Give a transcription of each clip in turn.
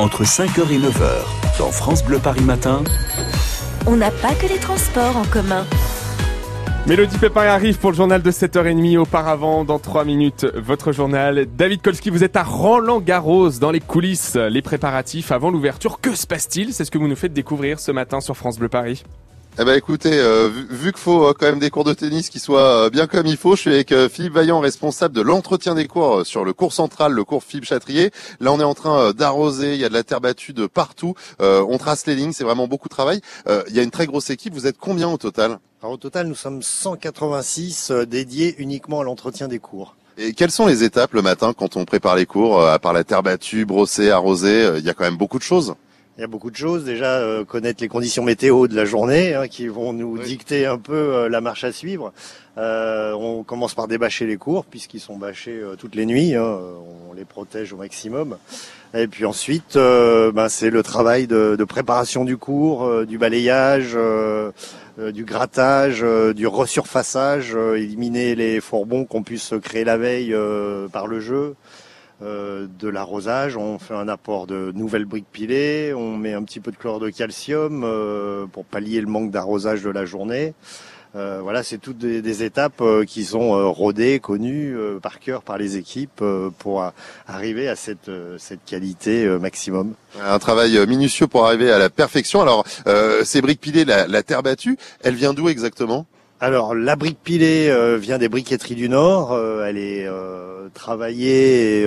entre 5h et 9h, dans France Bleu Paris Matin. On n'a pas que les transports en commun. Mélodie Pépin arrive pour le journal de 7h30. Auparavant, dans 3 minutes, votre journal. David Kolski, vous êtes à Roland-Garros, dans les coulisses, les préparatifs avant l'ouverture. Que se passe-t-il? C'est ce que vous nous faites découvrir ce matin sur France Bleu Paris. Eh ben écoutez, euh, vu, vu qu'il faut euh, quand même des cours de tennis qui soient euh, bien comme il faut, je suis avec euh, Philippe Vaillant, responsable de l'entretien des cours euh, sur le cours central, le cours Philippe Châtrier. Là, on est en train euh, d'arroser, il y a de la terre battue de partout. Euh, on trace les lignes, c'est vraiment beaucoup de travail. Euh, il y a une très grosse équipe. Vous êtes combien au total? Alors, au total, nous sommes 186 euh, dédiés uniquement à l'entretien des cours. Et quelles sont les étapes le matin quand on prépare les cours euh, À part la terre battue, brosser, arroser, euh, il y a quand même beaucoup de choses? Il y a beaucoup de choses. Déjà, euh, connaître les conditions météo de la journée hein, qui vont nous Oui. dicter un peu euh, la marche à suivre. Euh, on commence par débâcher les cours puisqu'ils sont bâchés euh, toutes les nuits. hein. on les protège au maximum. Et puis ensuite, euh, ben, c'est le travail de, de préparation du cours, euh, du balayage, du grattage, euh, du resurfaçage, euh, éliminer les fourbons qu'on puisse créer la veille euh, par le jeu. Euh, de l'arrosage, on fait un apport de nouvelles briques pilées, on met un petit peu de chlore de calcium euh, pour pallier le manque d'arrosage de la journée. Euh, voilà, c'est toutes des, étapes qui sont rodées, connues par cœur par les équipes pour arriver à cette, qualité maximum. Un travail minutieux pour arriver à la perfection. Alors, ces briques pilées, la terre battue, elle vient d'où exactement? Alors, la brique pilée euh, vient des briqueteries du Nord. Euh, elle est euh, travaillée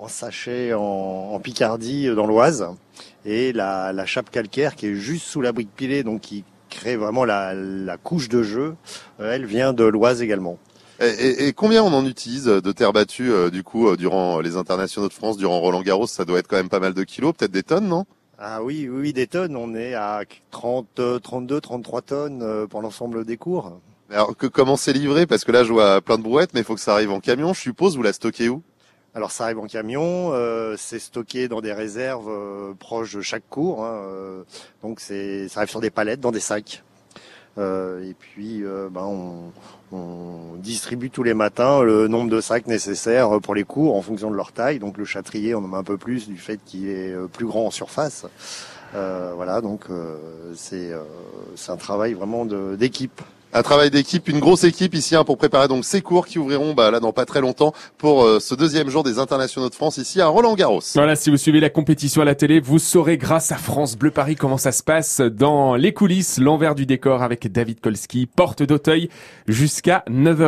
en sachet en, Picardie, dans l'Oise. Et la, chape calcaire qui est juste sous la brique pilée, donc qui crée vraiment la, couche de jeu, elle vient de l'Oise également. et, et- combien on en utilise de terre battue du coup durant les internationaux de France, durant Roland Garros? Ça doit être quand même pas mal de kilos, peut-être des tonnes, non? Ah oui, oui, des tonnes. On est à 30, euh, 32, 33 tonnes euh, pour l'ensemble des cours. Alors que comment c'est livré? Parce que là, je vois plein de brouettes, mais il faut que ça arrive en camion. Je suppose. Vous la stockez où? Alors ça arrive en camion, euh, c'est stocké dans des réserves euh, proches de chaque cours. hein, euh, donc c'est, ça arrive sur des palettes, dans des sacs. Euh, et puis ben, on, distribue tous les matins le nombre de sacs nécessaires pour les cours en fonction de leur taille. Donc le châtrier, on en met un peu plus du fait qu'il est euh, plus grand en surface. Voilà, donc euh, c'est, un travail vraiment d'équipe. Un travail d'équipe, une grosse équipe ici hein, pour préparer donc ces cours qui ouvriront bah, là dans pas très longtemps pour euh, ce deuxième jour des internationaux de France ici à Roland Garros. Voilà, si vous suivez la compétition à la télé, vous saurez grâce à France Bleu Paris comment ça se passe dans les coulisses, l'envers du décor avec David Kolski, porte d'Auteuil jusqu'à 9h.